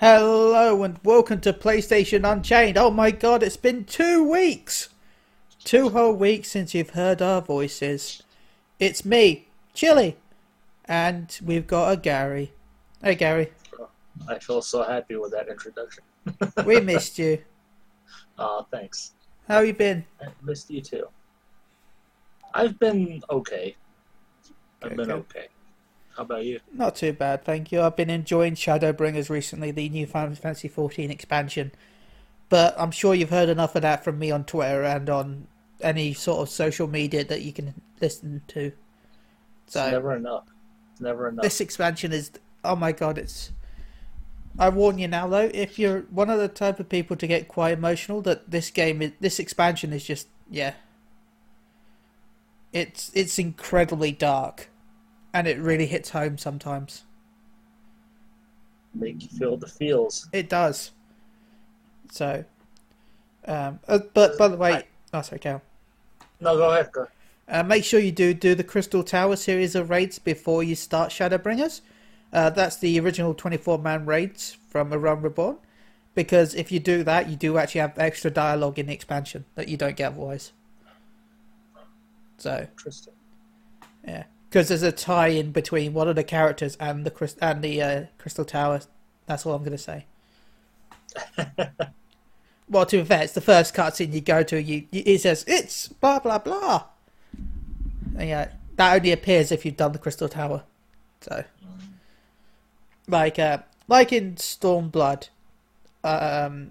Hello and welcome to PlayStation Unchained. Oh my god, it's been two weeks! Two whole weeks since you've heard our voices. It's me, Chili, and we've got a Gary. Hey Gary, I feel so happy with that introduction. we missed you. Uh, thanks. How you been? I missed you too. I've been okay. I've been Okay. How about you? Not too bad, thank you. I've been enjoying Shadowbringers recently, the new Final Fantasy XIV expansion. But I'm sure you've heard enough of that from me on Twitter and on any sort of social media that you can listen to. It's So never enough. It's never enough. this expansion is oh my god it's i warn you now though if you're one of the type of people to get quite emotional that this game is this expansion is just yeah it's it's incredibly dark and it really hits home sometimes Make you feel the feels. it does so um uh, but by the way I- oh sorry Cal. No, go ahead. Go. Uh, make sure you do do the Crystal Tower series of raids before you start Shadowbringers. Uh, that's the original 24 man raids from A Realm Reborn. Because if you do that, you do actually have extra dialogue in the expansion that you don't get otherwise. So, Interesting. yeah. Because there's a tie in between one of the characters and the and the uh, Crystal Tower. That's all I'm going to say. Well, to be fair, it's the first cutscene you go to. You, you it says it's blah blah blah. And yeah, that only appears if you've done the Crystal Tower. So, like, uh, like in Stormblood, um,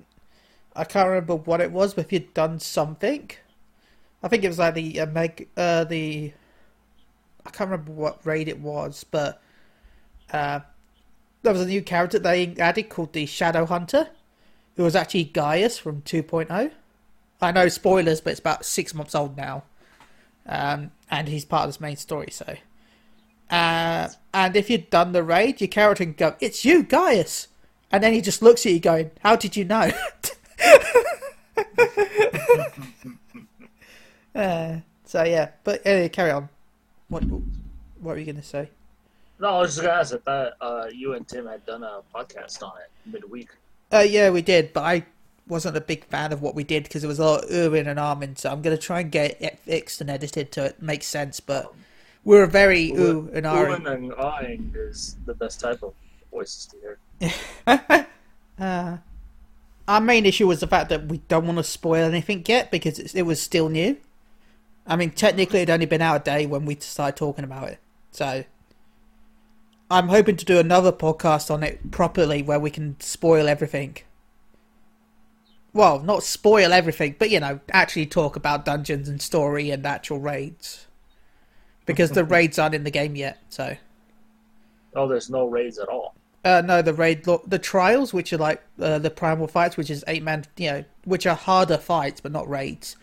I can't remember what it was, but if you'd done something, I think it was like the uh, meg, uh, the, I can't remember what raid it was, but uh, there was a new character they added called the Shadow Hunter who was actually Gaius from 2.0. I know spoilers, but it's about six months old now. Um, and he's part of this main story, so. Uh, and if you'd done the raid, your character can go, It's you, Gaius! And then he just looks at you going, How did you know? uh, so yeah, but anyway, carry on. What, what were you going to say? No, I was just gonna ask if that uh, you and Tim had done a podcast on it midweek. Uh, yeah, we did, but I wasn't a big fan of what we did because it was a lot of Irwin and Armin, so I'm going to try and get it fixed and edited to it make sense, but we're a very ooh and Owen Armin. and ahing is the best type of voices to hear. uh, our main issue was the fact that we don't want to spoil anything yet because it's, it was still new. I mean, technically, it'd only been out a day when we started talking about it, so I'm hoping to do another podcast on it properly where we can spoil everything. Well, not spoil everything, but you know, actually talk about dungeons and story and actual raids. Because the raids aren't in the game yet, so. Oh, there's no raids at all. Uh, no, the raid, the trials, which are like uh, the primal fights, which is eight man, you know, which are harder fights but not raids.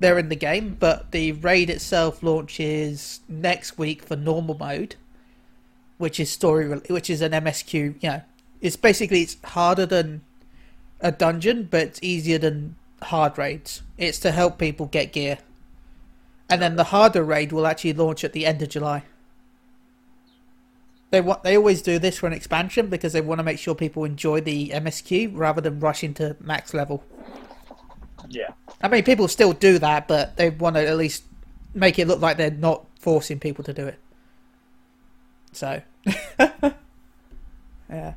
They're in the game, but the raid itself launches next week for normal mode, which is story, which is an MSQ. You know, it's basically it's harder than a dungeon, but it's easier than hard raids. It's to help people get gear, and then the harder raid will actually launch at the end of July. They want they always do this for an expansion because they want to make sure people enjoy the MSQ rather than rush into max level. Yeah. I mean, people still do that, but they want to at least make it look like they're not forcing people to do it. So, yeah,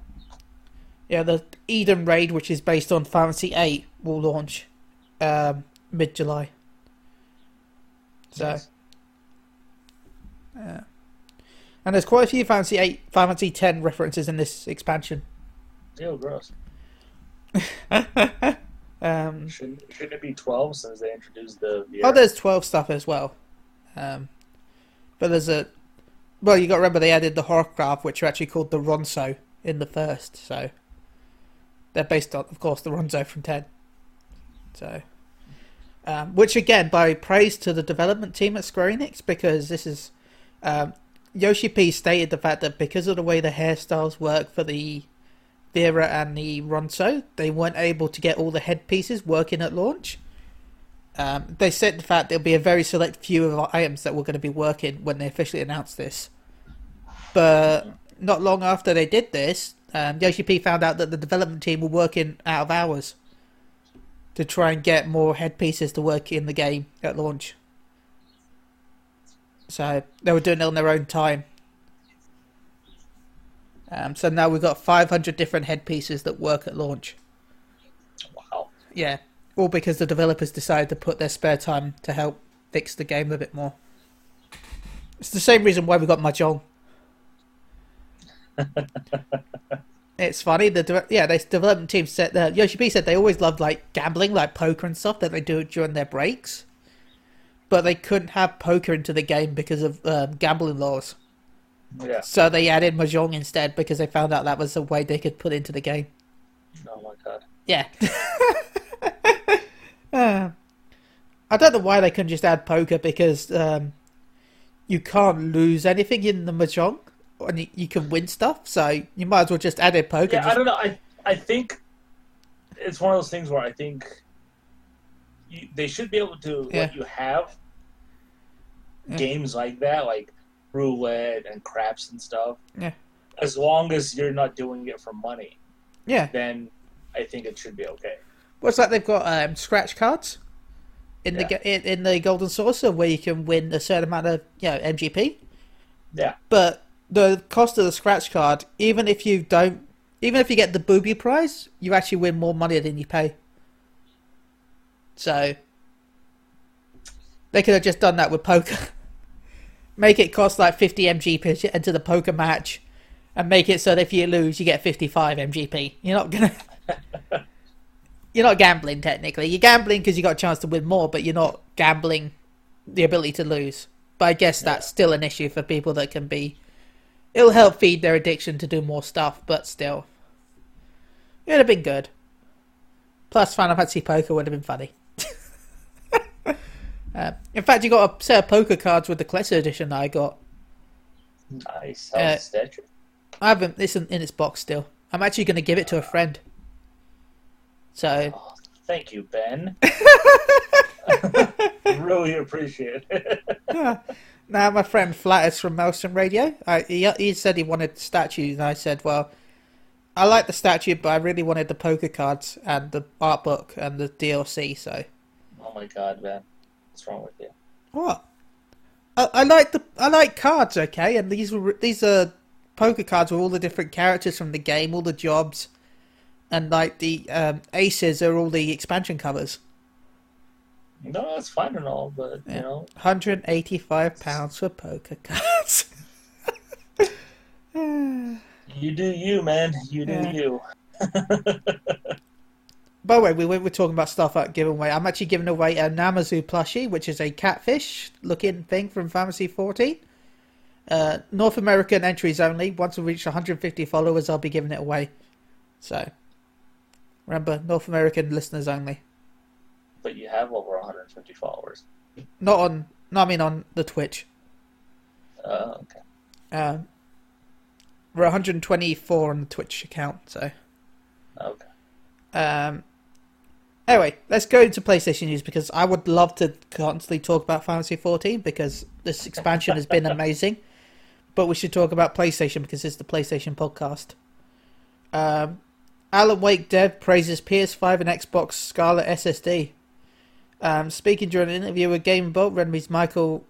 yeah. The Eden raid, which is based on Fantasy Eight, will launch um, mid July. So, Nice. yeah. And there's quite a few Fantasy Eight, Fantasy Ten references in this expansion. Ew, gross. um, Shouldn't, shouldn't it be 12 since they introduced the Viera? Oh, there's 12 stuff as well. Um, but there's a. Well, you got to remember they added the Hrothgar, which are actually called the Ronso in the first, so. They're based on, of course, the Ronso from 10. So. Um, which, again, by praise to the development team at Square Enix, because this is. Um, Yoshi P stated the fact that because of the way the hairstyles work for the Viera and the Ronso, they weren't able to get all the headpieces working at launch. Um, they said the fact there'll be a very select few of our items that were going to be working when they officially announced this. But not long after they did this, Um, Yoshi P found out that the development team were working out of hours to try and get more headpieces to work in the game at launch. So they were doing it on their own time. Um, so now we've got 500 different headpieces that work at launch. Wow. Yeah, all because the developers decided to put their spare time to help fix the game a bit more. It's the same reason why we got Mahjong. it's funny. The yeah, the development team said that Yoshi P said they always loved like gambling, like poker and stuff that they do during their breaks, but they couldn't have poker into the game because of um, gambling laws. Yeah. So they added Mahjong instead because they found out that was a way they could put into the game. Oh my god. Yeah. Uh, I don't know why they couldn't just add poker because um, you can't lose anything in the mahjong, and you, you can win stuff. So you might as well just add a poker. Yeah, I don't know. I I think it's one of those things where I think you, they should be able to Yeah. let you have Yeah. games like that, like roulette and craps and stuff. Yeah. As long as you're not doing it for money, yeah. then I think it should be okay. What's like They've got um, scratch cards in the Yeah. in, in the Golden Saucer where you can win a certain amount of you know MGP. Yeah. But the cost of the scratch card, even if you don't, even if you get the booby prize, you actually win more money than you pay. So they could have just done that with poker. make it cost like 50 MGP to enter the poker match, and make it so that if you lose, you get 55 MGP. You're not gonna. you're not gambling technically. You're gambling because you got a chance to win more, but you're not gambling the ability to lose. But I guess that's still an issue for people that can be. It'll help feed their addiction to do more stuff, but still, it'd have been good. Plus, Final Fantasy Poker would have been funny. Uh, in fact, you got a set of poker cards with the collector edition that I got. Nice. Uh. I haven't. It's in, in its box still. I'm actually going to give it to a friend. So Oh, thank you, Ben. really appreciate it. Now, my friend Flatters from Maelstrom Radio, I, he, he said he wanted statues, and I said, well, I like the statue, but I really wanted the poker cards and the art book and the DLC, so. oh my god, Ben. What's wrong with you? What? I, I like the I like cards, okay, and these were these are poker cards with all the different characters from the game, all the jobs, and like the um, aces are all the expansion covers. No, it's fine and all, but Yeah. you know, Hundred and eighty-five pounds for poker cards. you do you, man. You do Yeah. you. By the way, we were talking about stuff at giveaway. I'm actually giving away a Namazu plushie, which is a catfish looking thing from Fantasy 14. Uh, North American entries only. Once we reach 150 followers, I'll be giving it away. So, remember, North American listeners only. But you have over 150 followers. Not on, no, I mean on the Twitch. Uh, okay. Um, we're 124 on the Twitch account, so. Okay. Um, anyway, let's go into PlayStation news because I would love to constantly talk about Fantasy 14 because this expansion has been amazing. But we should talk about PlayStation because it's the PlayStation podcast. Um, Alan Wake dev praises PS5 and Xbox Scarlett SSD. Um, speaking during an interview with Game Bolt, Remy's Mikael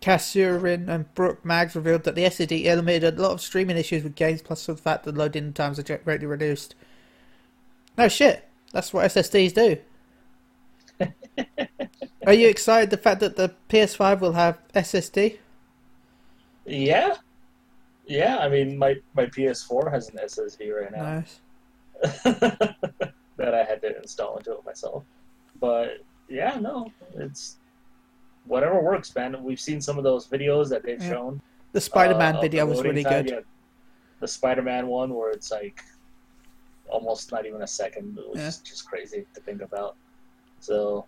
Kasurinen and Brooke Maggs revealed that the SSD eliminated a lot of streaming issues with games, plus the fact that loading times are greatly reduced. No shit. That's what SSDs do. Are you excited the fact that the PS5 will have SSD? Yeah. Yeah, I mean, my, my PS4 has an SSD right now Nice. that I had to install into it myself. But yeah, no, it's whatever works, man. We've seen some of those videos that they've Yeah. shown. The Spider-Man uh, video was really time, good. yeah. The Spider-Man one where it's like almost not even a second, which Yeah. is just crazy to think about. So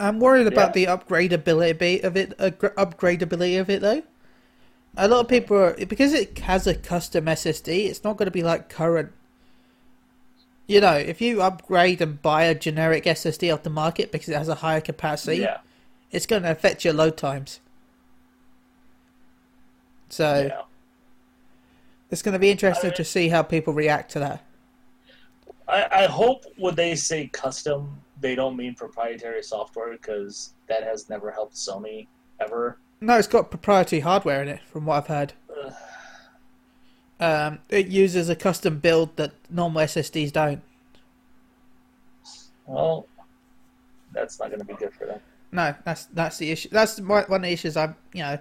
I'm worried about Yeah. the upgradability of it. Uh, upgradability of it though. A lot of people are because it has a custom SSD. It's not going to be like current. You know, if you upgrade and buy a generic SSD off the market because it has a higher capacity, yeah, it's going to affect your load times. So yeah, It's going to be interesting I- to see how people react to that. I, I hope when they say custom, they don't mean proprietary software because that has never helped Sony ever. No, it's got proprietary hardware in it, from what I've heard. Um, it uses a custom build that normal SSDs don't. Well, that's not going to be good for them. No, that's that's the issue. That's one one of the issues I'm, you know,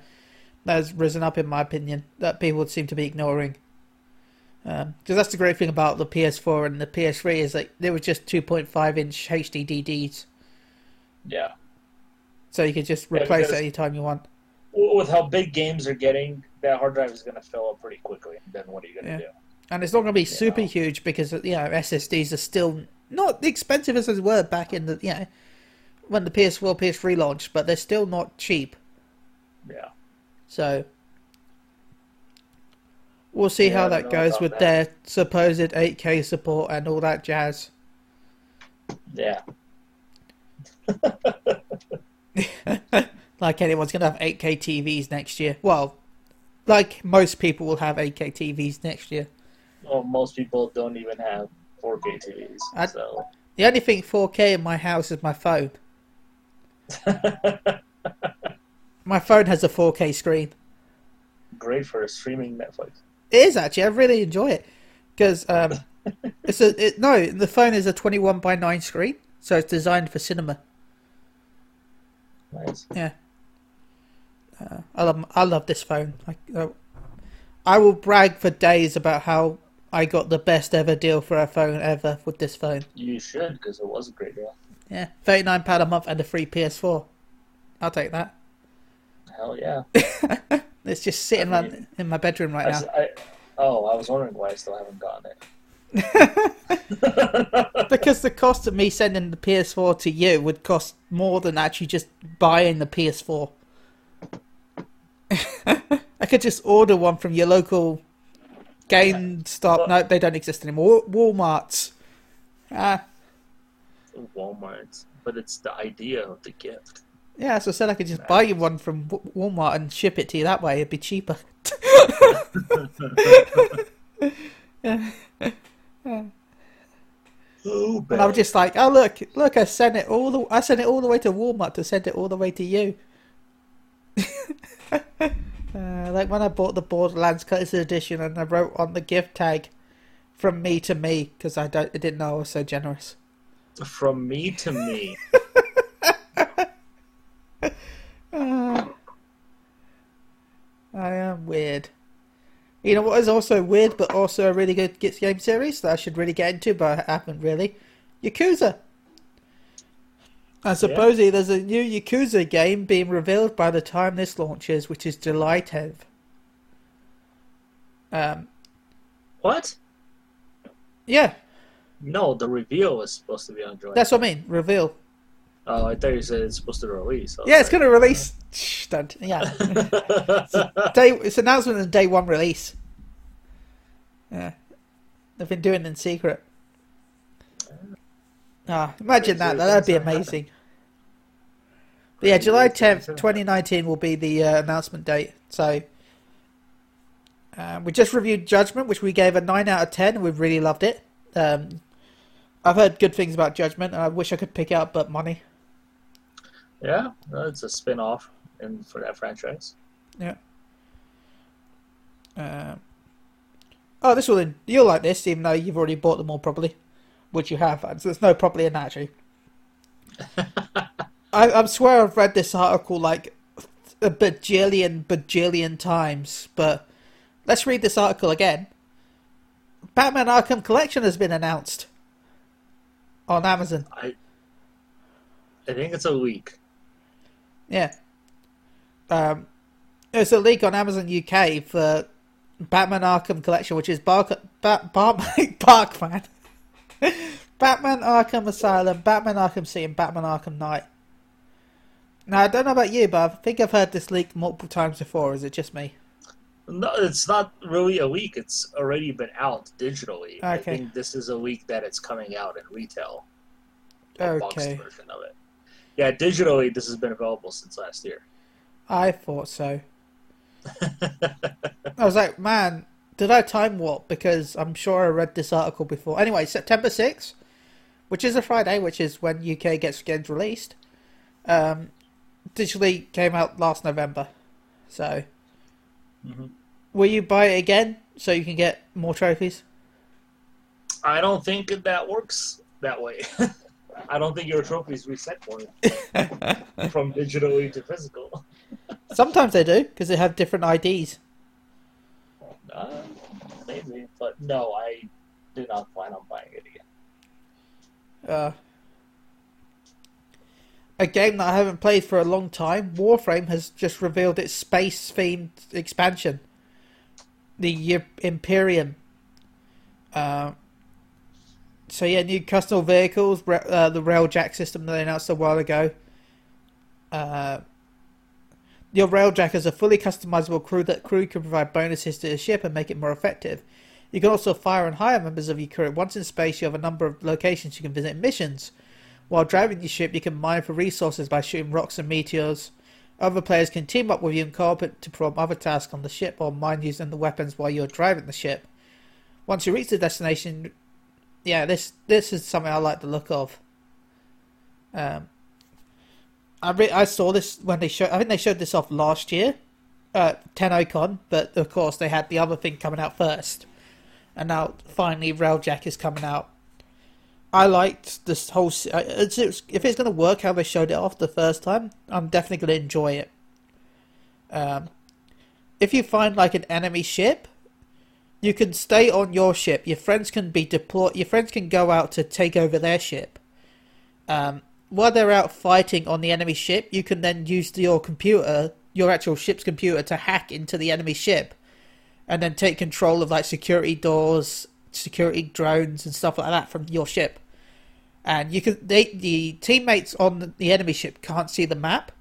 that has risen up in my opinion that people seem to be ignoring. Um, because that's the great thing about the PS4 and the PS3 is that they were just 2.5 inch HDDs, Yeah. so you could just replace because- it anytime you want. With how big games are getting, that hard drive is going to fill up pretty quickly. Then what are you going to Yeah. do? And it's not going to be super Yeah. huge because you know SSDs are still not expensive as they were back in the you know when the PS4 PS3 launched, but they're still not cheap. Yeah. So we'll see Yeah, how that goes with that. their supposed 8K support and all that jazz. Yeah. like anyone's going to have 8K TVs next year. Well, like most people will have 8K TVs next year. Well, most people don't even have 4K TVs. I- So. The only thing 4K in my house is my phone. My phone has a 4K screen. Great for streaming Netflix. It is actually. I really enjoy it because um, it's a it, no. The phone is a 21 by 9 screen, so it's designed for cinema. Nice. Yeah. Uh, I love I love this phone. I, uh, I will brag for days about how I got the best ever deal for a phone ever with this phone. You should, because it was a great deal. Yeah, thirty nine pound a month and a free PS4. I'll take that. Hell yeah. It's just sitting I mean- in my bedroom right I, now. I- oh, I was wondering why I still haven't gotten it. because the cost of me sending the PS4 to you would cost more than actually just buying the PS4. I could just order one from your local GameStop. Well- no, they don't exist anymore. Walmart's. Ah, Walmart, but it's the idea of the gift. Yeah. So I said I could just buy you one from Walmart and ship it to you that way. It'd be cheaper. Oh, And I was just like, oh look, look, I sent it all the, I sent it all the way to Walmart to send it all the way to you. uh, like when I bought the Borderlands Collector's Edition, and I wrote on the gift tag, "From me to me," because I don't, I didn't know I was so generous. From me to me. Uh, I am weird. You know what is also weird, but also a really good Gits game series that I should really get into, but I haven't really. Yakuza. And supposedly there's a new Yakuza game being revealed by the time this launches, which is July 10th. Um, What? yeah, No, the reveal is supposed to be on July. that's what I mean. Reveal. Oh, I thought you said it's supposed to release. Yeah, it's going to release. Shh, don't. Yeah. day it's announcement of day one release. Yeah, they've been doing it in secret. Ah, imagine that. That'd be amazing. But yeah, July tenth, twenty nineteen will be the uh, announcement date. So uh, we just reviewed Judgment, which we gave a nine out of ten. We've really loved it. Um, I've heard good things about Judgment, and I wish I could pick it up, but money. Yeah, well, it's a spin off in for that franchise. Yeah. Um, oh, this will you'll like this, even though you've already bought them all probably, which you have. So there's no probably in that actually. I I swear I've read this article like a bajillion bajillion times, but let's read this article again. Batman Arkham Collection has been announced on Amazon. I I think it's a week. Yeah. Um, there's a leak on Amazon UK for Batman Arkham Collection, which is Bark, ba- Bar- Barkman, Batman Arkham Asylum, Batman Arkham City, and Batman Arkham Knight. Now, I don't know about you, but I think I've heard this leak multiple times before. Is it just me? No, it's not really a leak. It's already been out digitally. Okay. I think this is a week that it's coming out in retail. Okay. version of it. Yeah, digitally, this has been available since last year. I thought so. I was like, man, did I time warp? Because I'm sure I read this article before. Anyway, September 6th, which is a Friday, which is when UK gets games released, um, digitally came out last November. So, Mhm. will you buy it again so you can get more trophies? I don't think that works that way. I don't think your trophies reset for you from digitally to physical. Sometimes they do because they have different IDs. Uh, maybe, but no, I do not plan on buying it again. Uh, a game that I haven't played for a long time, Warframe has just revealed its space themed expansion, the Eu- Empyrean. Uh, so yeah, new custom vehicles, uh, the Railjack system that they announced a while ago. Uh, your Railjack is a fully customizable crew that crew can provide bonuses to the ship and make it more effective. You can also fire and hire members of your crew. Once in space, you have a number of locations you can visit missions. While driving your ship, you can mine for resources by shooting rocks and meteors. Other players can team up with you and cooperate to perform other tasks on the ship or mine using the weapons while you're driving the ship. Once you reach the destination, yeah, this this is something I like the look of. Um, I re- I saw this when they showed. I think they showed this off last year, uh, TennoCon, but of course they had the other thing coming out first, and now finally Railjack is coming out. I liked this whole. It's, it's, if it's going to work how they showed it off the first time, I'm definitely going to enjoy it. Um, if you find like an enemy ship, you can stay on your ship. Your friends can be deployed. Your friends can go out to take over their ship. Um, while they're out fighting on the enemy ship, you can then use your computer, your actual ship's computer, to hack into the enemy ship, and then take control of like security doors, security drones, and stuff like that from your ship. And you can they the teammates on the, the enemy ship can't see the map,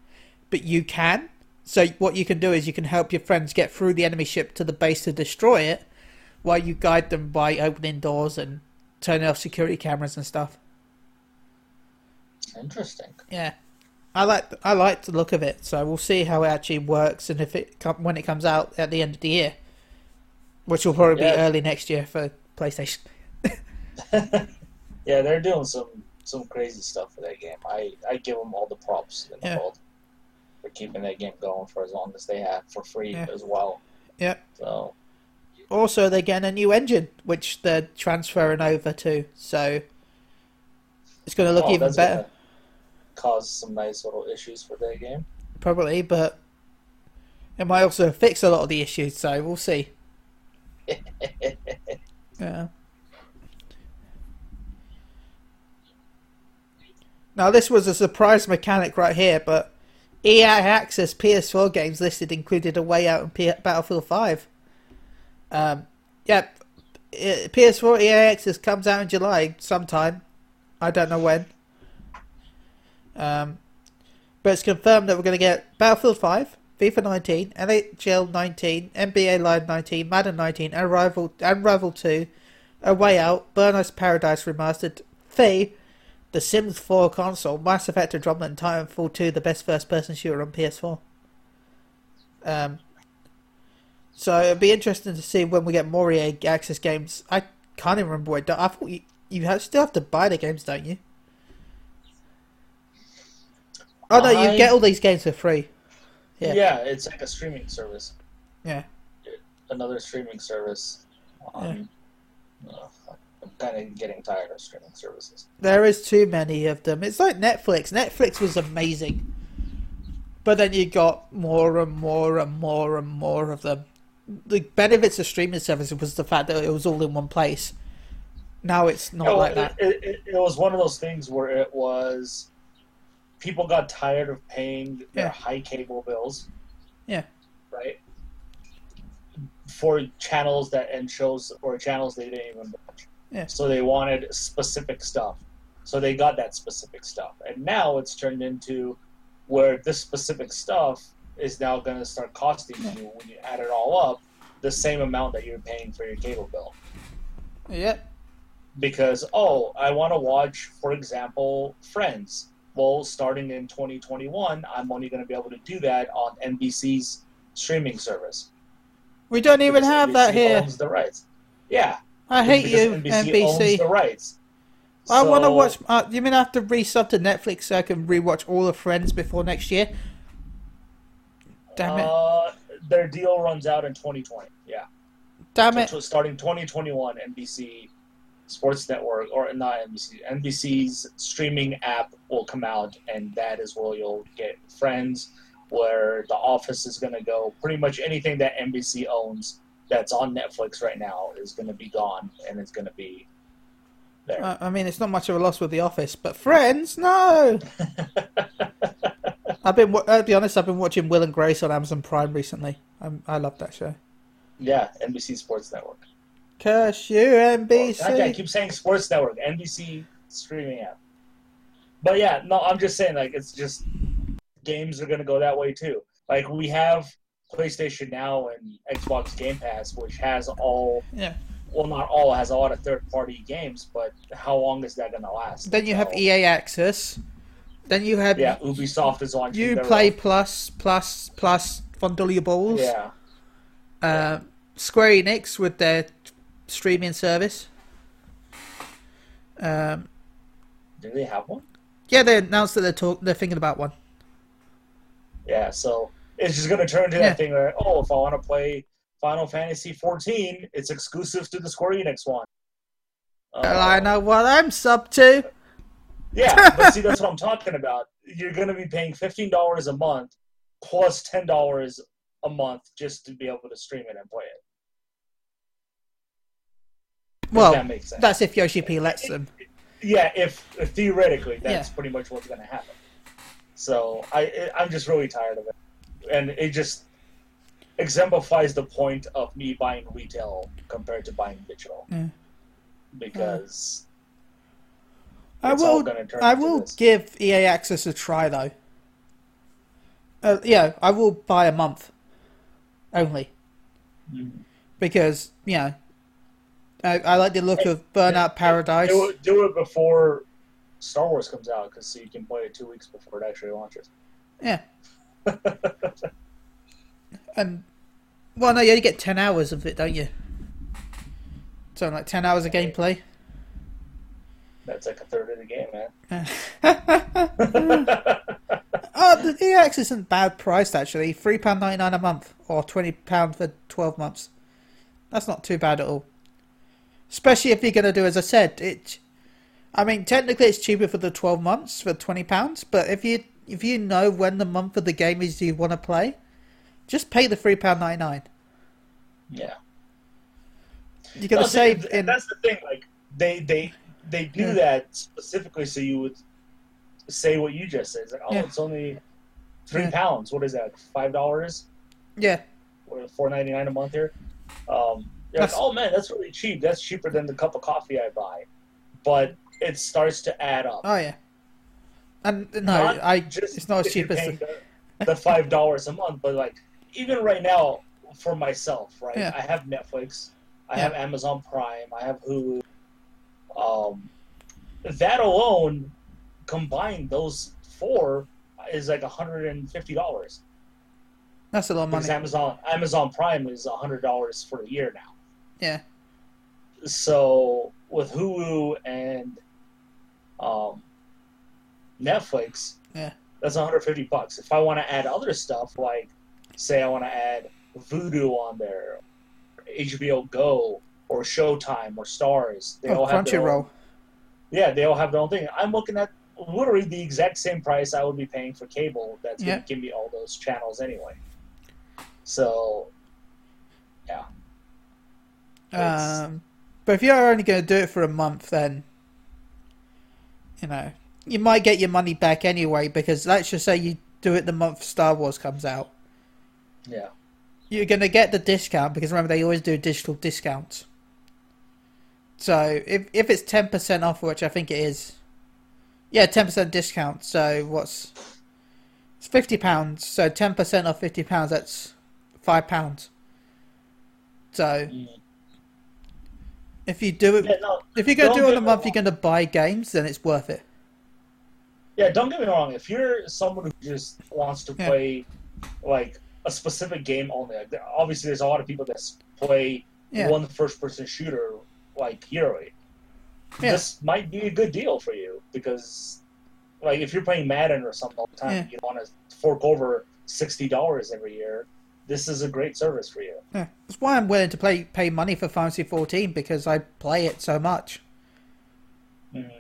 but you can. So what you can do is you can help your friends get through the enemy ship to the base to destroy it, while you guide them by opening doors and turning off security cameras and stuff. Interesting. Yeah, I like I like the look of it. So we'll see how it actually works and if it when it comes out at the end of the year, which will probably Yeah. be early next year for PlayStation. yeah, they're doing some some crazy stuff for that game. I I give them all the props in the Yeah. world for keeping that game going for as long as they have for free Yeah. as well. Yeah. So Also, they're getting a new engine, which they're transferring over to. So it's going to look oh, even better, Cause some nice little issues for their game. probably. But it might also fix a lot of the issues. So we'll see. Yeah. Now this was a surprise mechanic right here, but EA Access PS4 games listed included A Way Out and P- Battlefield 5. Um, yep, I- PS4 EA Access comes out in July sometime. I don't know when. Um, but it's confirmed that we're going to get Battlefield 5, FIFA 19, NHL 19, NBA Live 19, Madden 19, and Rival and Rival 2, A Way Out, Burnout's Paradise Remastered, Fe, The Sims 4 console, Mass Effect Andromeda, and Titanfall 2, the best first-person shooter on PS4. Um, so it'll be interesting to see when we get more EA Access games. I can't even remember what I thought you, you have, still have to buy the games, don't you? Oh no, you get all these games for free. Yeah. Yeah. it's like a streaming service. Yeah. Another streaming service. Um, uh, I'm kind of getting tired of streaming services. There is too many of them. It's like Netflix. Netflix was amazing. But then you got more and more and more and more of them. The benefits of streaming services was the fact that it was all in one place. Now it's not No, like it, that. It, it, it was one of those things where it was people got tired of paying their Yeah. high cable bills. Yeah. Right. For channels that and shows or channels they didn't even watch. Yeah. So they wanted specific stuff. So they got that specific stuff. And now it's turned into where this specific stuff is now going to start costing you when you add it all up the same amount that you're paying for your cable bill Yeah. because oh i want to watch for example friends well starting in 2021 i'm only going to be able to do that on nbc's streaming service We don't even because have that NBC here. Owns the rights. Yeah, I hate you, NBC. Owns NBC. the rights. I want to watch. Uh, you mean I have to resub to Netflix so I can rewatch all the Friends before next year? Damn it! Uh, their deal runs out in 2020. Yeah, Damn it! So starting 2021, NBC Sports Network or not NBC, NBC's streaming app will come out, and that is where you'll get Friends, where The Office is going to go. Pretty much anything that NBC owns that's on Netflix right now is going to be gone, and it's going to be there. I mean, it's not much of a loss with The Office, but Friends, no. I've been. I'll uh, be honest. I've been watching Will and Grace on Amazon Prime recently. I'm, I love that show. yeah, NBC Sports Network. Curse you, NBC. I keep saying Sports Network, NBC streaming app. But yeah, no, I'm just saying like it's just games are gonna go that way too. Like we have PlayStation Now and Xbox Game Pass, which has all Yeah. well not all has a lot of third party games, but how long is that gonna last? Then you have EA Access. Then you have Yeah, Ubisoft is launching Uplay plus plus plus Fondle Your Balls. Yeah. Uh, Square Enix with their streaming service. Um, Do they have one? yeah, they announced that they're talk- they're thinking about one. Yeah, so it's just gonna turn into Yeah. that thing where oh, if I want to play Final Fantasy 14, it's exclusive to the Square Enix one. Uh, I know what I'm sub to. Yeah, but see, that's what I'm talking about. You're going to be paying fifteen dollars a month plus plus ten dollars a month just to be able to stream it and play it. Well, that makes sense. that's if Yoshi P lets them. yeah, if, if theoretically that's Yeah. pretty much what's going to happen. So I I'm just really tired of it, and it just exemplifies the point of me buying retail compared to buying digital. Yeah. Because I will. I will give EA Access a try though. Uh, yeah, I will buy a month only Mhm. because you know I, I like the look of Burnout Paradise. Do it, do it before Star Wars comes out, because so you can play it two weeks before it actually launches. Yeah. and well, no, you only get ten hours of it, don't you? So like ten hours of gameplay. That's like a third of the game, man. oh, the Access isn't bad priced actually. Three pound ninety nine a month, or twenty pound for twelve months. That's not too bad at all. Especially if you're going to do, as I said, it. I mean, technically, it's cheaper for the twelve months for twenty pounds. But if you if you know when the month of the game is you want to play, just pay the three pound ninety nine. yeah. You're gonna see, save th- in. That's the thing. Like they they they do Yeah. that specifically so you would say what you just said. It's like, oh, Yeah. it's only three Yeah. pounds. What is that? Five dollars Yeah, or four ninety nine a month here? Um, like, oh man, that's really cheap. That's cheaper than the cup of coffee I buy. But it starts to add up. oh yeah. And no, Not I just it's not as cheap as the, the, five dollars a month, but like even right now for myself, right? I have Netflix, I have Amazon Prime, I have Hulu. Um, that alone, combined, those four is like hundred and fifty dollars. that's a lot of Because money. Amazon Amazon Prime is hundred dollars for a year now. Yeah, So with Hulu and um, Netflix, Yeah. that's 150 bucks. If I want to add other stuff, like say I want to add Vudu on there, HBO Go, or Showtime, or Starz, they oh, all have their own, Crunchyroll. yeah, they all have their own thing. I'm looking at literally the exact same price I would be paying for cable. That's Yeah. going to give me all those channels anyway. So, yeah. Um, but if you're only going to do it for a month, then you know you might get your money back anyway. Because let's just say you do it the month Star Wars comes out, Yeah. you're going to get the discount because remember they always do digital discounts. So if if it's ten percent off, which I think it is, yeah, ten percent discount. So what's it's fifty pounds. So ten percent off fifty pounds. That's five pounds. So Mm. if you do it, Yeah, no, if you're to Don't it on a month, you're going to buy games, then it's worth it. Yeah, don't get me wrong. If you're someone who just wants to Yeah. play like a specific game only. Like, obviously, there's a lot of people that play Yeah. one first-person shooter like yearly. Yeah. This might be a good deal for you because, like, if you're playing Madden or something all the time, Yeah. you want to fork over sixty dollars every year. This is a great service for you. Yeah. That's why I'm willing to play pay money for Fantasy 14 because I play it so much. Mhm.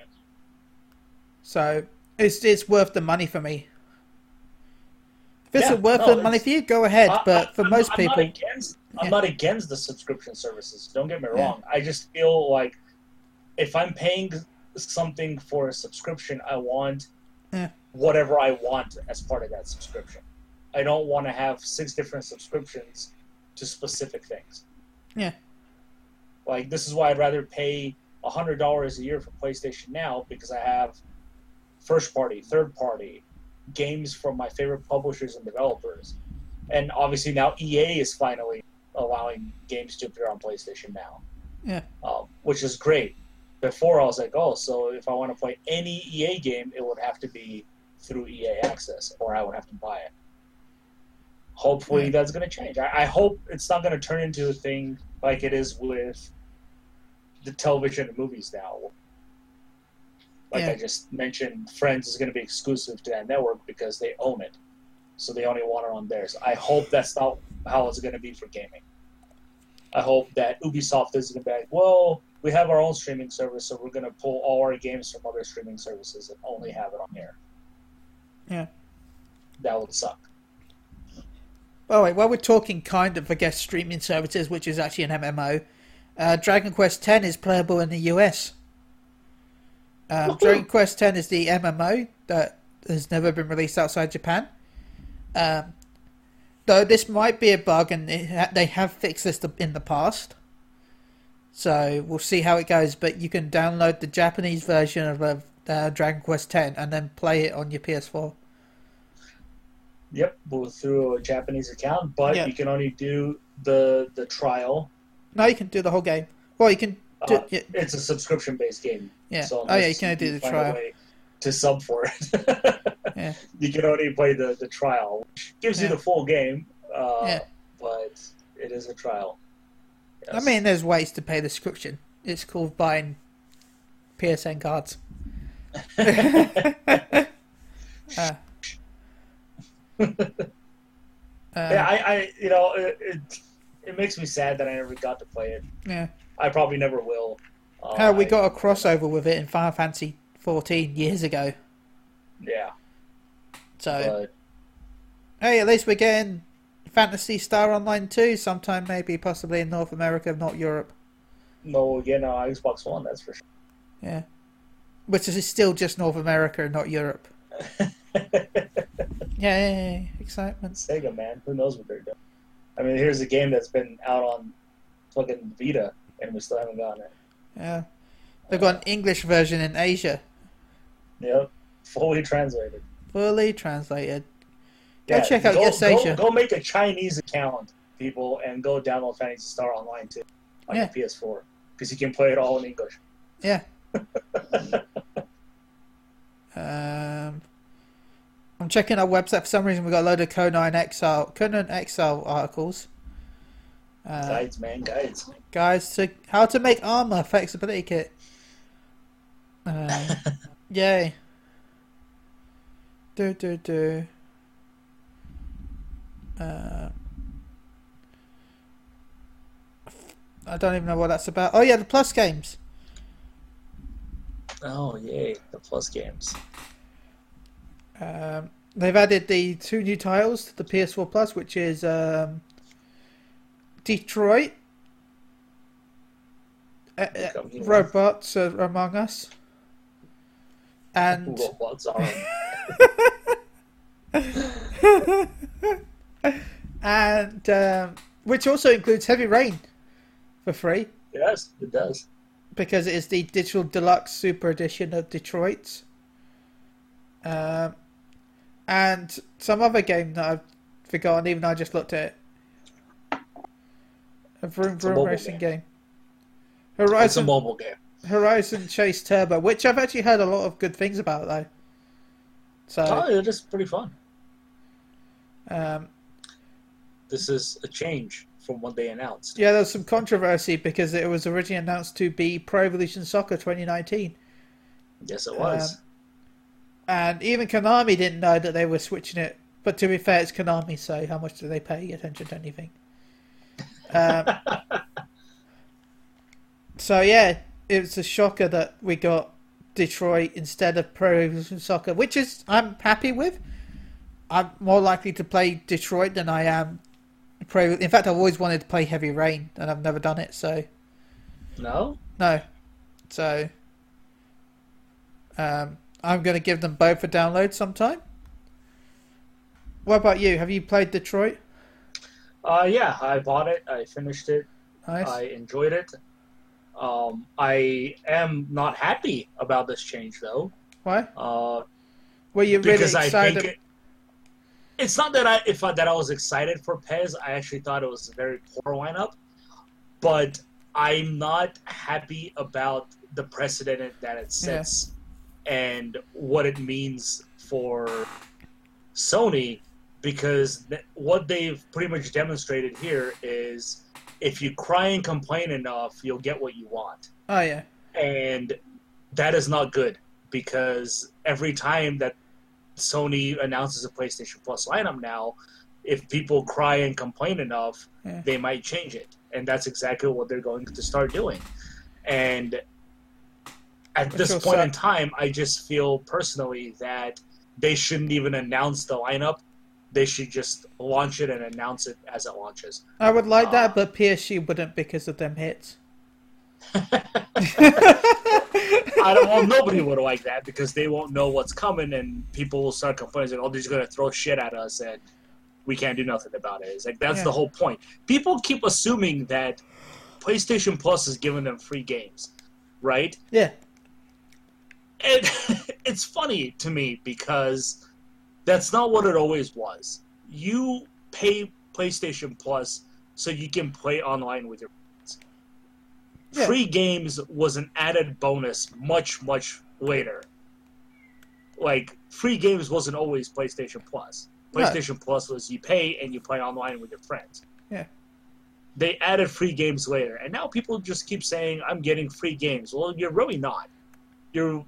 So it's it's worth the money for me. If it's Yeah, worth no, the money for you, go ahead. I- but for I'm- most I'm people, against, I'm not against the subscription services. Don't get me Yeah. wrong. I just feel like if I'm paying something for a subscription, I want Yeah. whatever I want as part of that subscription. I don't want to have six different subscriptions to specific things. Yeah. Like this is why I'd rather pay hundred dollars a year for PlayStation Now because I have first party, third party games from my favorite publishers and developers, and obviously now EA is finally allowing games to appear on PlayStation Now. Yeah. um, which is great. Before I was like, oh, so if I want to play any EA game, it would have to be through EA Access, or I would have to buy it. Hopefully, Yeah. that's going to change. I, I hope it's not going to turn into a thing like it is with the television and movies now. Like Yeah. I just mentioned, Friends is going to be exclusive to that network because they own it, so they only want it on theirs. I hope that's not how it's going to be for gaming. I hope that Ubisoft is going to be like, well, we have our own streaming service, so we're going to pull all our games from other streaming services and only have it on here. Yeah. That would suck. Oh wait, while we're talking kind of, I guess, streaming services, which is actually an MMO, uh, Dragon Quest X is playable in the US. Um, Dragon Quest X is the MMO that has never been released outside Japan. Um, though this might be a bug, and they have fixed this in the past. So we'll see how it goes. But you can download the Japanese version of uh, Dragon Quest X and then play it on your PS4. Yep, through a Japanese account, but Yeah. you can only do the the trial. No, you can do the whole game. Well, you can do. Uh, yeah, It's a subscription based game. yeah. So oh yeah, you can only do the trial. way To sub for it, Yeah. you can only play the, the trial, which gives Yeah. you the full game. Uh, Yeah. but it is a trial. I mean, there's ways to pay the subscription. It's called buying PSN cards. Uh, uh, yeah, I, I, you know, it, it, it makes me sad that I never got to play it. yeah. I probably never will. Uh, we I- got a crossover with it in Final Fantasy 14 years ago. yeah, So, but hey, at least we're getting Phantasy Star Online 2 sometime, maybe, possibly in North America, not Europe. no, again on Xbox One, that's for sure. Yeah. Which is still just North America, not Europe. Yay, excitement. Sega, man, who knows what they're doing? I mean, here's a game that's been out on fucking Vita, and we still haven't gotten it. Yeah. They've got an English version in Asia, Yep, fully translated. fully translated. Go check out go, Yes go- Asia. Go, make a Chinese account, people, and go download Phantasy Star Online 2 on Yeah. your PS4 because you can play it all in English. Yeah. Um, I'm checking our website. For some reason, we got a load of Conan Exile, Conan Exile articles. Uh, guides, man, guides. guys, to how to make armor flexibility kit. Uh, yay. Do do do. Uh, I don't even know what that's about. Oh yeah, the plus games. Oh yay, the plus games. Um, they've added the two new titles to the PS4 Plus, which is um, Detroit, uh, uh, Robots uh, Among Us, and and um, which also includes Heavy Rain for free yes, it does. because it is the digital deluxe super edition of Detroit. Um, and some other game that I've forgotten, even though I just looked at it. A vroom It's a racing game. game. It's a mobile game. Horizon Chase Turbo, which I've actually heard a lot of good things about though. So Oh, it is pretty fun. um, This is a change from what they announced. Yeah, there was some controversy because it was originally announced to be Pro Evolution Soccer 2019. Yes, it was. Um, and even Konami didn't know that they were switching it. But to be fair, it's Konami, so how much do they pay attention to anything? Um, so yeah, it was a shocker that we got Detroit instead of Pro Evolution Soccer, which is I'm happy with. I'm more likely to play Detroit than I am Pro. In fact, I've always wanted to play Heavy Rain, and I've never done it. So no, no. So um, I'm going to give them both a download sometime. What about you? Have you played Detroit? Uh, yeah, I bought it. I finished it. Nice. I enjoyed it. Um, I am not happy about this change, though. Why? Uh, Were you really because I excited? think it, it's not that I if I, that I was excited for PES. I actually thought it was a very poor lineup, but I'm not happy about the precedent that it sets and what it means for Sony because th- what they've pretty much demonstrated here is if you cry and complain enough, you'll get what you want oh yeah. and that is not good because every time that Sony announces a PlayStation Plus lineup now, if people cry and complain enough, Yeah. they might change it, and that's exactly what they're going to start doing. And at this point in time, I just feel personally that they shouldn't even announce the lineup. They should just launch it and announce it as it launches. I would like Ah. that, but PSG wouldn't because of them hits. I don't well nobody would like that because they won't know what's coming and people will start complaining like, oh they're just gonna throw shit at us and we can't do nothing about it. It's like that's Yeah. the whole point. People keep assuming that PlayStation Plus is giving them free games, right? Yeah. And it's funny to me because that's not what it always was. You pay PlayStation Plus so you can play online with your friends. Yeah. Free games was an added bonus much, much later. Like, free games wasn't always PlayStation Plus. PlayStation Plus was you pay and you play online with your friends. Yeah. They added free games later, and now people just keep saying, "I'm getting free games." Well, you're really not. You're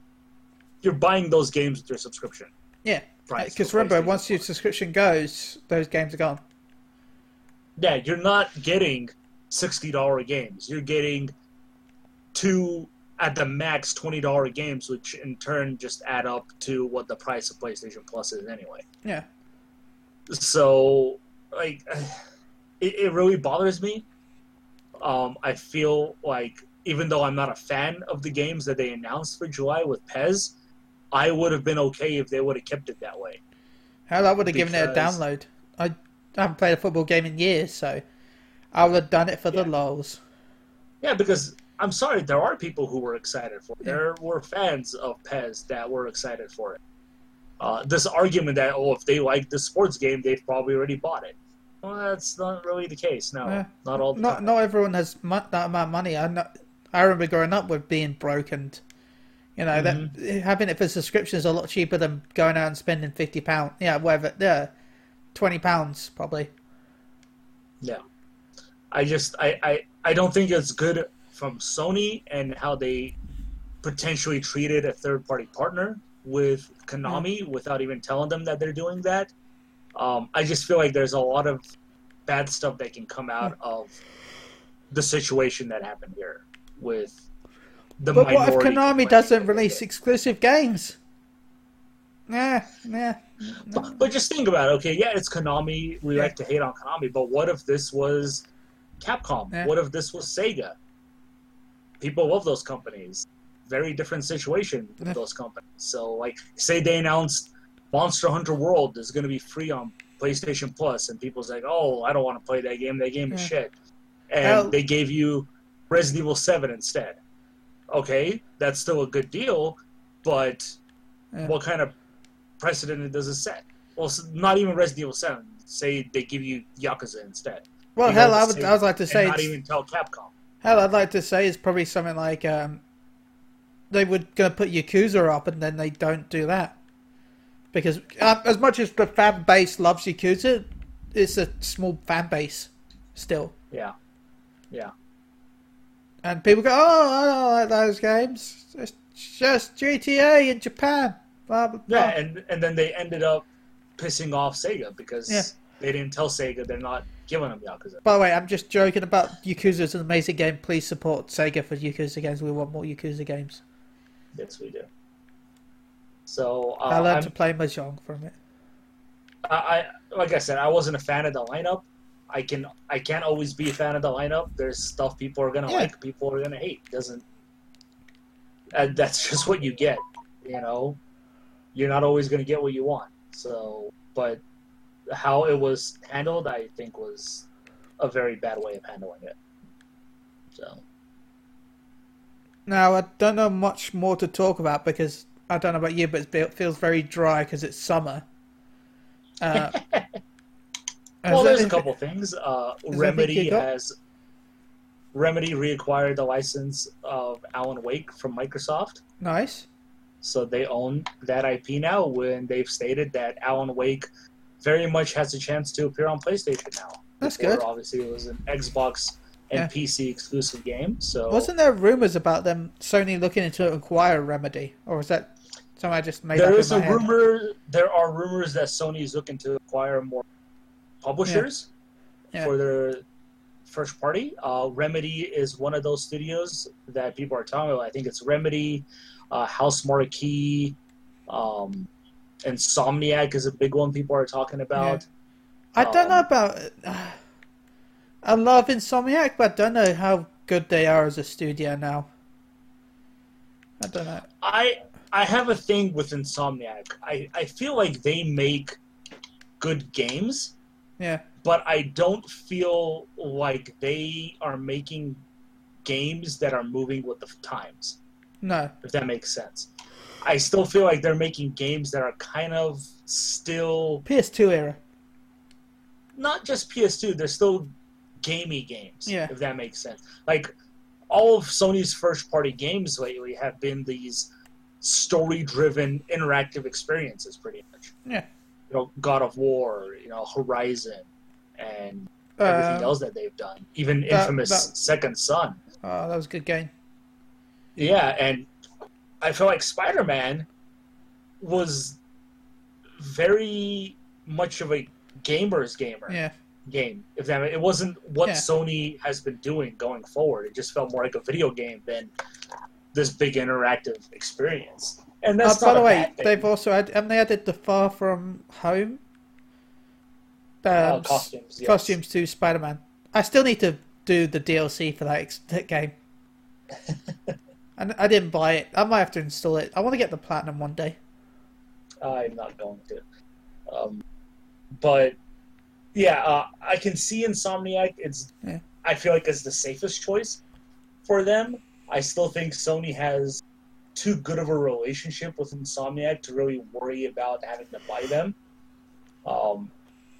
you're buying those games with your subscription. Yeah. Price Because remember, once your subscription goes, those games are gone. yeah, you're not getting sixty dollar games. You're getting two at the max twenty dollar games, which in turn just add up to what the price of PlayStation Plus is anyway. Yeah. So, like, it, it really bothers me. Um, I feel like even though I'm not a fan of the games that they announced for July with PES, I would have been okay if they would have kept it that way. Hell, I would have given it a download. I haven't played a football game in years, so I would have done it for the Yeah. lols. Yeah, because I'm sorry, there are people who were excited for it. There were fans of PES that were excited for it. Uh, this argument that oh, if they like the sports game, they've probably already bought it. Well, that's not really the case. No, Yeah. not all the Not time. not everyone has mu- that amount of money. I know, I remember growing up with being broke and you know Mm-hmm. that having it for subscription is a lot cheaper than going out and spending fifty pound. Yeah, whatever. Yeah, twenty pounds probably. Yeah, I just I, I I don't think it's good from Sony and how they potentially treated a third party partner with Konami without even telling them that they're doing that. Um, I just feel like there's a lot of bad stuff that can come out of the situation that happened here with the But what if Konami doesn't release exclusive games? Yeah, nah. But, but just think about it. Okay, yeah, it's Konami. We Yeah. like to hate on Konami, but what if this was Capcom? Yeah. What if this was Sega? People love those companies. Very different situation with Yeah. those companies. So, like, say they announced Monster Hunter World is going to be free on PlayStation Plus, and people's like, "Oh, I don't want to play that game. That game is shit." And Well- they gave you Resident Evil Seven instead. Okay, that's still a good deal, but Yeah. what kind of precedent does it set? Well, not even Resident Evil Seven. Say they give you Yakuza instead. Well, You hell, I would. I would like to say. not even tell Capcom. Hell, I'd like to say it's probably something like um, they were going to put Yakuza up, and then they don't do that because um, as much as the fan base loves Yakuza, it's a small fan base still, Yeah. Yeah. And people go, "Oh, I don't like those games. It's just GTA in Japan." Blah blah. blah. Yeah, and and then they ended up pissing off Sega because Yeah. they didn't tell Sega they're not giving them Yakuza. By the way, I'm just joking about Yakuza's an amazing game. Please support Sega for Yakuza games. We want more Yakuza games. Yes, we do. So uh, I learned I'm- to play Mahjong from it. I, I like I said, I wasn't a fan of the lineup. I can I can't always be a fan of the lineup. There's stuff people are gonna Yeah. like, people are gonna hate. Doesn't and that's just what you get. You know, you're not always gonna get what you want. So, but how it was handled, I think, was a very bad way of handling it. So Now, I don't know much more to talk about because I don't know about you, but it feels very dry because it's summer. Uh, well, there's a couple things. Uh, Remedy has Remedy reacquired the license of Alan Wake from Microsoft. Nice. So they own that IP now when they've stated that Alan Wake very much has a chance to appear on PlayStation now. That's Before, good. Obviously, it was an Xbox and Yeah. PC exclusive game. So Wasn't there rumors about them Sony looking into acquire Remedy, or was that something I just made there up is in a head? rumor. There are rumors that Sony is looking to acquire more publishers Yeah. for their first party. Uh, Remedy is one of those studios that people are talking about. I think it's Remedy, uh, Housemarque, um, Insomniac is a big one people are talking about. I don't know Um, about. I love Insomniac, but I don't know how good they are as a studio now. I don't know. I I have a thing with Insomniac. I, I feel like they make good games, Yeah, but I don't feel like they are making games that are moving with the times, no. if that makes sense. I still feel like they're making games that are kind of still PS2 era. not just PS2, they're still gamey games, Yeah. if that makes sense. Like all of Sony's first party games lately have been these story driven interactive experiences pretty much. Yeah. You know, God of War, you know, Horizon and everything Um, else that they've done. Even that- infamous that- Second Son. Oh, that was a good game. Yeah, and I feel like Spider Man was very much of a gamer's gamer Yeah, game. If that it wasn't what Yeah. Sony has been doing going forward, it just felt more like a video game than this big interactive experience. And Uh, by the way, they've also had, haven't they added the Far From Home Uh, um, costumes, yes. costumes to Spider Man. I still need to do the DLC for that, that game. and I didn't buy it. I might have to install it. I want to get the platinum one day. I'm not going to. Um, but yeah, uh, I can see Insomniac. It's Yeah. I feel like it's the safest choice for them. I still think Sony has too good of a relationship with Insomniac to really worry about having to buy them. Um,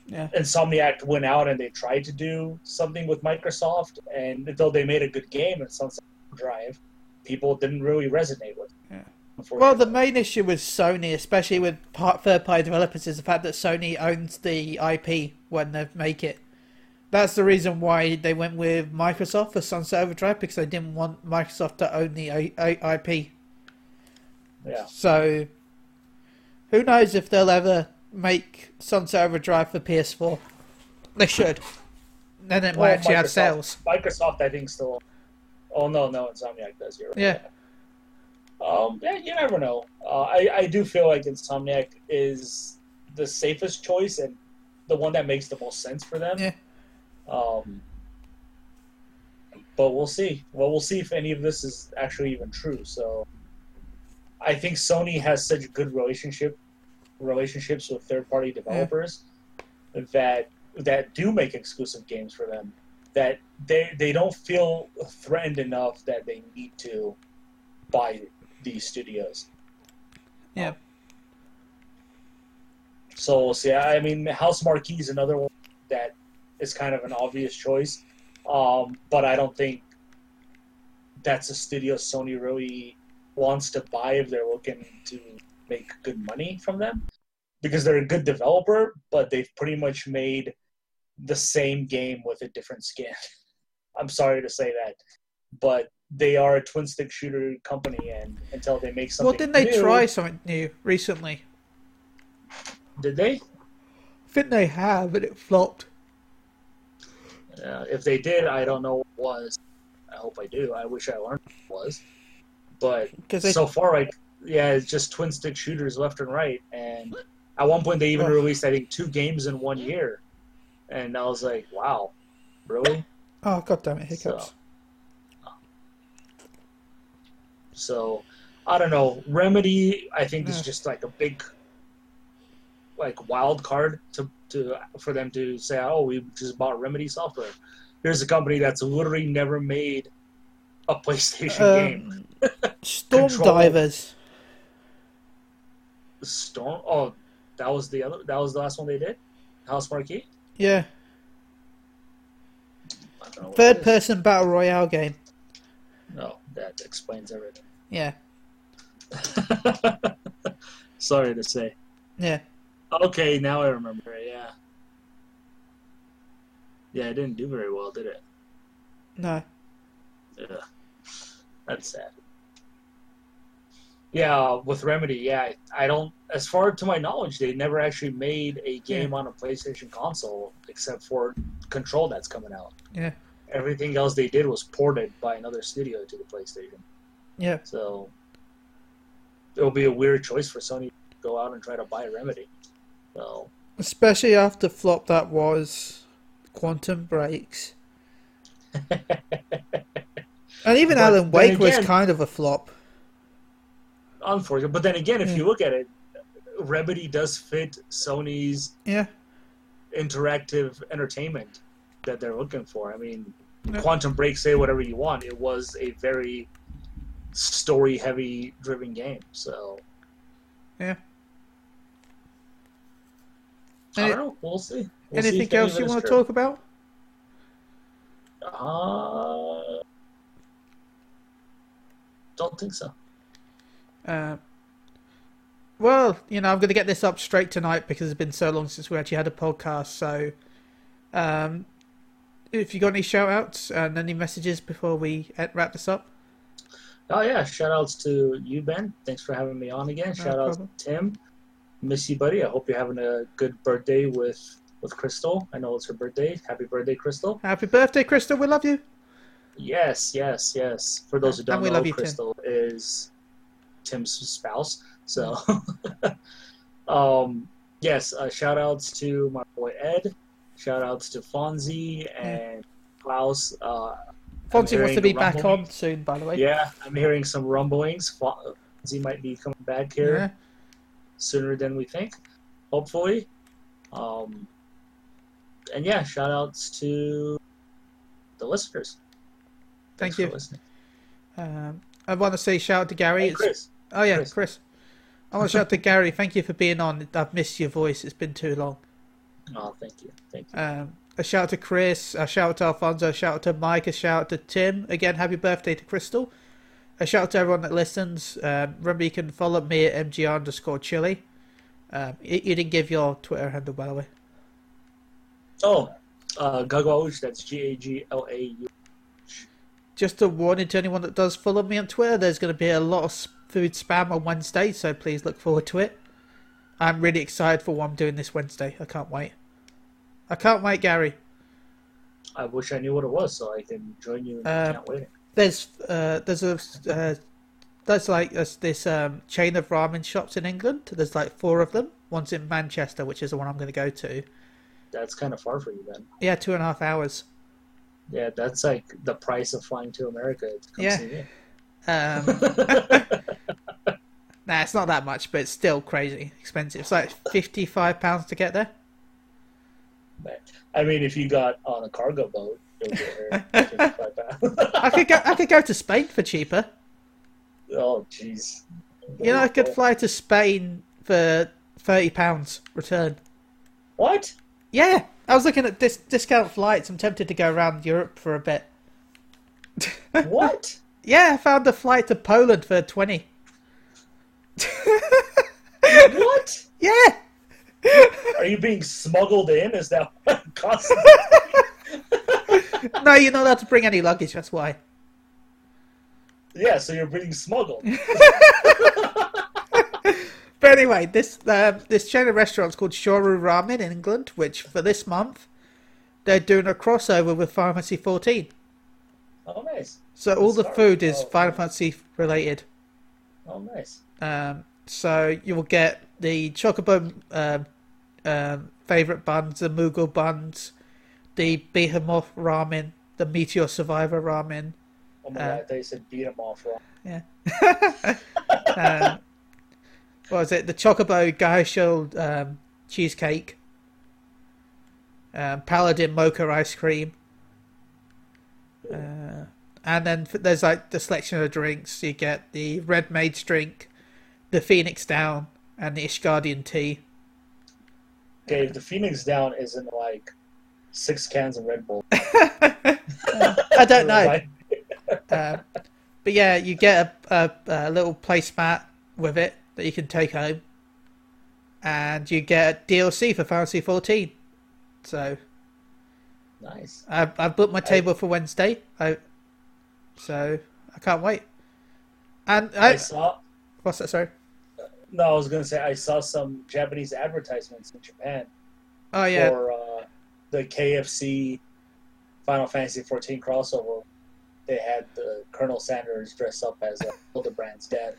Yeah. Insomniac went out and they tried to do something with Microsoft, and though they made a good game in Sunset Drive, people didn't really resonate with. it, Yeah. Well, the main issue with Sony, especially with third-party developers, is the fact that Sony owns the IP when they make it. That's the reason why they went with Microsoft for Sunset Overdrive because they didn't want Microsoft to own the I- I- IP. Yeah. So, who knows if they'll ever make Sunset Overdrive for PS4? They should. Then it might Well, actually have Microsoft- sales. Microsoft, I think, still. Oh no, no, Insomniac does. You're right. Yeah. Um. Yeah, you never know. Uh, I I do feel like Insomniac is the safest choice and the one that makes the most sense for them. Yeah. Um. But we'll see. Well, we'll see if any of this is actually even true. So, I think Sony has such good relationship relationships with third party developers that that do make exclusive games for them that they they don't feel threatened enough that they need to buy these studios. Yeah. So we'll see. I mean, Housemarque is another one that is kind of an obvious choice, um, but I don't think that's a studio Sony really wants to buy if they're looking to make good money from them because they're a good developer, but they've pretty much made the same game with a different skin. I'm sorry to say that, but they are a twin stick shooter company, and until they make something, Well, didn't they new- try something new recently? Did they? I think they have, but it flopped. Uh, if they did, I don't know what it was. I hope I do. I wish I learned what it was. But they- so far, I yeah, it's just twin stick shooters left and right. And at one point, they even released I think two games in one year, and I was like, wow, really? Oh god damn it, hiccups. So- So I don't know. Remedy, I think, is just like a big, like wild card to to for them to say, oh, we just bought Remedy software. Here's a company that's literally never made a PlayStation game. Um, Storm Control. Divers. Storm. Oh, that was the other. That was the last one they did. Housemarque. Yeah. I don't know Third person battle royale game. No, that explains everything. Yeah. Sorry to say. Yeah. Okay, now I remember. Yeah. Yeah, it didn't do very well, did it? No. Yeah. That's sad. Yeah, with Remedy, yeah, I- don't. As far to my knowledge, they never actually made a game on a PlayStation console except for Control that's coming out. Yeah. Everything else they did was ported by another studio to the PlayStation. Yeah. So it'll be a weird choice for Sony to go out and try to buy Remedy. So Especially after flop that was Quantum Breaks. And even But Alan Wake was kind of a flop. unfortunate. But then again, if Yeah. you look at it, Remedy does fit Sony's Yeah. interactive entertainment that they're looking for. I mean, Yeah. Quantum Break, say whatever you want. It was a very story-heavy driven game. So Yeah. I don't know. We'll see. We'll Anything any else you want to talk about? Uh, don't think so. Uh, well, you know, I'm going to get this up straight tonight because it's been so long since we actually had a podcast. So, um, if you got any shout outs and any messages before we uh, wrap this up, Oh yeah, shout outs to you, Ben. Thanks for having me on again. Shout outs problem. to Tim. Miss you, buddy. I hope you're having a good birthday with with Crystal. I know it's her birthday. Happy birthday, Crystal. happy birthday, Crystal. We love you. Yes, yes, yes. For those who don't know, love you, Tim. Crystal is Tim's spouse. So, um, yes, uh, shout outs to my boy Ed. Shout outs to Fonzie and Klaus. Uh, Fonzie wants to be back on soon, by the way. Yeah, I'm hearing some rumblings. Fonzie might be coming back here Yeah. sooner than we think, hopefully. Um, and yeah, shout outs to the listeners. Thank you. For listening. Um, I want to say shout out to Gary. Hey, Chris. oh yeah, Chris. Chris. I want to shout out to Gary. Thank you for being on. I've missed your voice. It's been too long. Oh, thank you. Thank you. Um, a shout out to Chris, a shout out to Alfonso, a shout out to Mike, a shout out to Tim. Again, happy birthday to Crystal. A shout out to everyone that listens. Um, remember, you can follow me at mgr underscore chili. Um, you, you didn't give your Twitter handle, by the way. Oh, uh, Gagauge, that's G A G L A U. Just a warning to anyone that does follow me on Twitter, there's going to be a lot of food spam on Wednesday, so please look forward to it. I'm really excited for what I'm doing this Wednesday. I can't wait. I can't wait, Gary. I wish I knew what it was so I can join you. Uh, can't wait. There's uh, there's a uh, there's like this, this um, chain of ramen shops in England. There's like four of them. One's in Manchester, which is the one I'm going to go to. That's kind of far for you then. Yeah, two and a half hours. Yeah, that's like the price of flying to America to come Yeah. see me. Um, nah, it's not that much, but it's still crazy expensive. It's like fifty five pounds to get there. I mean, if you got on a cargo boat, you'll get 55 pounds. I could go. I could go to Spain for cheaper. oh, jeez. You know, I could fly to Spain for thirty pounds return. What? Yeah, I was looking at dis- discount flights. I'm tempted to go around Europe for a bit. What? Yeah, I found a flight to Poland for 20. what? Yeah! Are you being smuggled in? Is that what costs? no, you're not allowed to bring any luggage. That's why. yeah, so you're being smuggled. But anyway, this uh, this chain of restaurants called Shoryu Ramen in England, which for this month they're doing a crossover with Final Fantasy 14. Oh, nice. So all the food is Oh, Final. Fantasy related. Oh, nice. Um, so you will get the Chocobo um, um, favorite buns, the Moogle buns, the Behemoth ramen, the Meteor Survivor ramen. Oh my Uh, god, they said beat him off wrong. um, what was it? The Chocobo Gaisho um, cheesecake, um, Paladin Mocha ice cream, uh, and then there's like the selection of drinks. You get the Red Mage drink, the Phoenix Down, and the Ishgardian tea. Okay, if the Phoenix Down isn't like six cans of Red Bull. I don't know. Um, but yeah, you get a, a, a little placemat with it that you can take home, and you get DLC for Fantasy 14. So Nice. I've, I've booked my table for Wednesday. I so I can't wait. And I I, saw. what's that? Sorry. No, I was gonna say I saw some Japanese advertisements in Japan Oh yeah, for uh, the KFC Final Fantasy 14 crossover. They had the Colonel Sanders dress up as uh, Hildibrand's dad.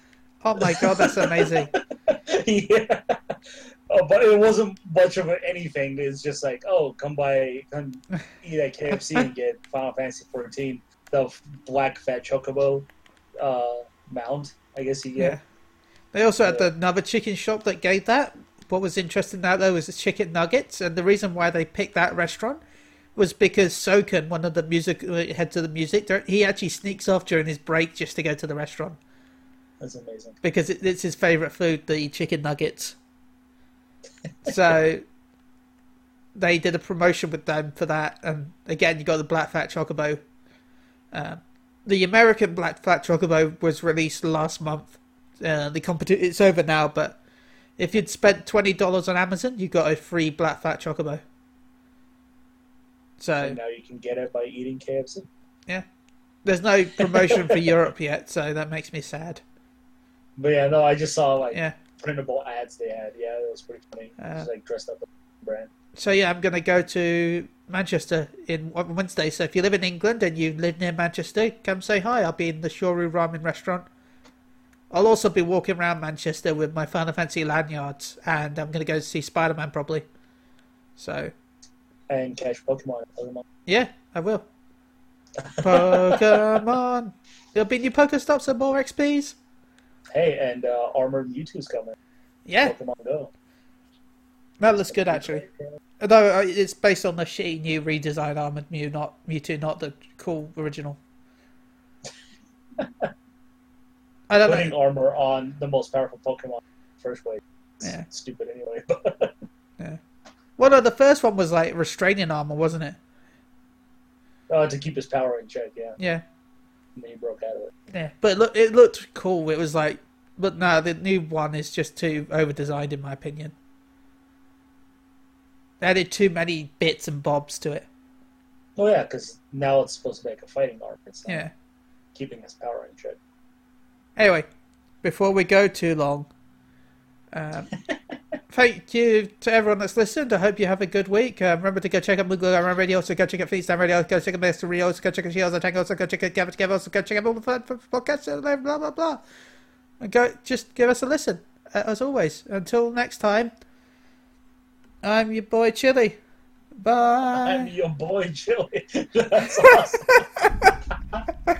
Oh my god, that's amazing. yeah. Oh, but it wasn't much of anything. It's just like, oh, come by, come eat at KFC and get Final Fantasy 14, the black fat chocobo uh, mount. I guess you Yeah. get. They also had Yeah. another chicken shop that gave that. What was interesting now though was the chicken nuggets, and the reason why they picked that restaurant was because Soken, one of the music uh, heads of the music, he actually sneaks off during his break just to go to the restaurant That's amazing. because it, it's his favorite food, the chicken nuggets. so they did a promotion with them for that, and again you got the black fat chocobo. Um, the American black fat chocobo was released last month. Uh, the competi- it's over now, but if you'd spent twenty dollars on Amazon, you got a free black fat chocobo. So And now you can get it by eating KFC. Yeah, there's no promotion for Europe yet, so that makes me sad. But yeah, no, I just saw like Yeah. printable ads they had. Yeah, it was pretty funny. Uh, just like dressed up as brand. So yeah, I'm going to go to Manchester in on Wednesday. So if you live in England and you live near Manchester, come say hi. I'll be in the Shoryu Ramen restaurant. I'll also be walking around Manchester with my Final Fantasy lanyards, and I'm going to go see Spider Man probably. So And catch Pokemon. Pokemon. yeah, I will. Pokemon. There'll be new Pokestops and more XPs. Hey, and uh, Armored Mewtwo's coming. Yeah, Pokemon Go. that looks good actually. Although uh, it's based on the shitty new redesigned Armored Mew, not Mewtwo, not the cool original. I don't know. Putting armor on the most powerful Pokemon first place. It's Yeah. Stupid anyway. Yeah. Well, no, the first one was like restraining armor, wasn't it? uh, to keep his power in check, yeah. Yeah, And he broke out of it. yeah. But it, look, it looked cool. It was like, but no, the new one is just too over designed in my opinion. They added too many bits and bobs to it. Oh yeah, because now it's supposed to make a fighting armor. It's not Yeah. keeping his power in check. Anyway, before we go too long, um, thank you to everyone that's listened. I hope you have a good week. Uh, remember to go check out Moogle Around Radio, also go check out Feast Radio, go check out Master Rio, also go check out Shields and Tango, also go check out Gavin Together, also go check out all the podcasts, and blah, blah, blah, blah. And go, just give us a listen, uh, as always. Until next time, I'm your boy Chili. Bye. I'm your boy, Chili. That's awesome.